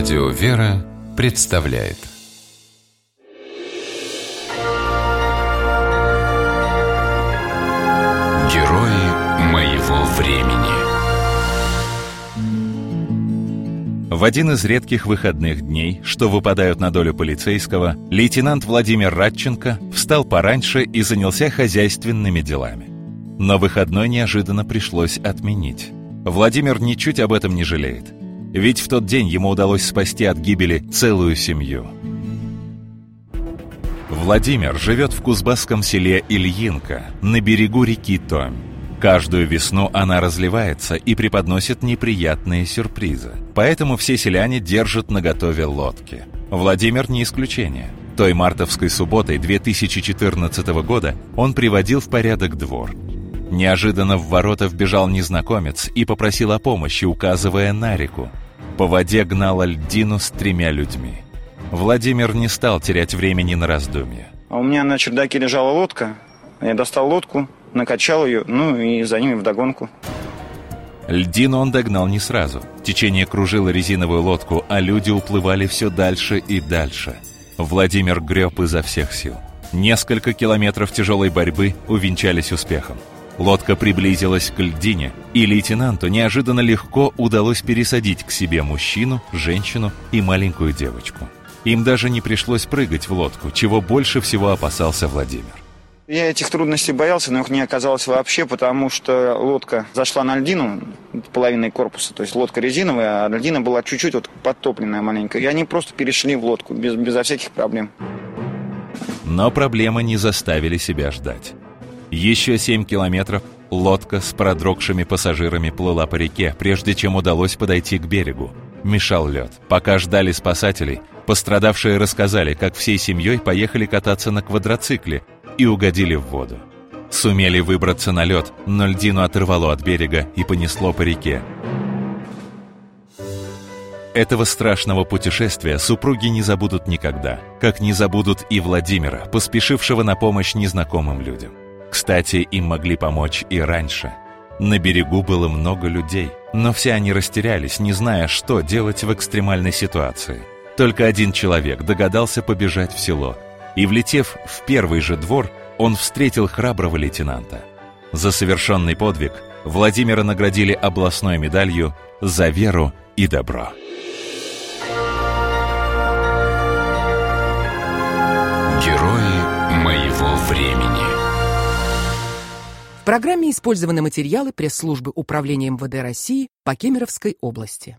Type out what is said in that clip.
Радио «Вера» представляет Герои моего времени В один из редких выходных дней, что выпадают на долю полицейского, лейтенант Владимир Радченко встал пораньше и занялся хозяйственными делами. Но выходной неожиданно пришлось отменить. Владимир ничуть об этом не жалеет – ведь в тот день ему удалось спасти от гибели целую семью. Владимир живет в кузбасском селе Ильинка, на берегу реки Томь. Каждую весну она разливается и преподносит неприятные сюрпризы. Поэтому все селяне держат наготове лодки. Владимир не исключение. Той мартовской субботой 2014 года он приводил в порядок двор. Неожиданно в ворота вбежал незнакомец и попросил о помощи, указывая на реку. По воде гнала льдину с тремя людьми. Владимир не стал терять времени на раздумья. А у меня на чердаке лежала лодка. Я достал лодку, накачал ее, ну и за ними вдогонку. Льдину он догнал не сразу. Течение кружило резиновую лодку, а люди уплывали все дальше и дальше. Владимир греб изо всех сил. Несколько километров тяжелой борьбы увенчались успехом. Лодка приблизилась к льдине, и лейтенанту неожиданно легко удалось пересадить к себе мужчину, женщину и маленькую девочку. Им даже не пришлось прыгать в лодку, чего больше всего опасался Владимир. Я этих трудностей боялся, но их не оказалось вообще, потому что лодка зашла на льдину половиной корпуса, то есть лодка резиновая, а льдина была чуть-чуть вот подтопленная маленько, и они просто перешли в лодку без, безо всяких проблем. Но проблемы не заставили себя ждать. Еще семь километров лодка с продрогшими пассажирами плыла по реке, прежде чем удалось подойти к берегу. Мешал лед. Пока ждали спасателей, пострадавшие рассказали, как всей семьей поехали кататься на квадроцикле и угодили в воду. Сумели выбраться на лед, но льдину оторвало от берега и понесло по реке. Этого страшного путешествия супруги не забудут никогда, как не забудут и Владимира, поспешившего на помощь незнакомым людям. Кстати, им могли помочь и раньше. На берегу было много людей, но все они растерялись, не зная, что делать в экстремальной ситуации. Только один человек догадался побежать в село, и, влетев в первый же двор, он встретил храброго лейтенанта. За совершенный подвиг Владимира наградили областной медалью «За веру и добро». Герои моего времени программе использованы материалы пресс-службы Управления МВД России по Кемеровской области.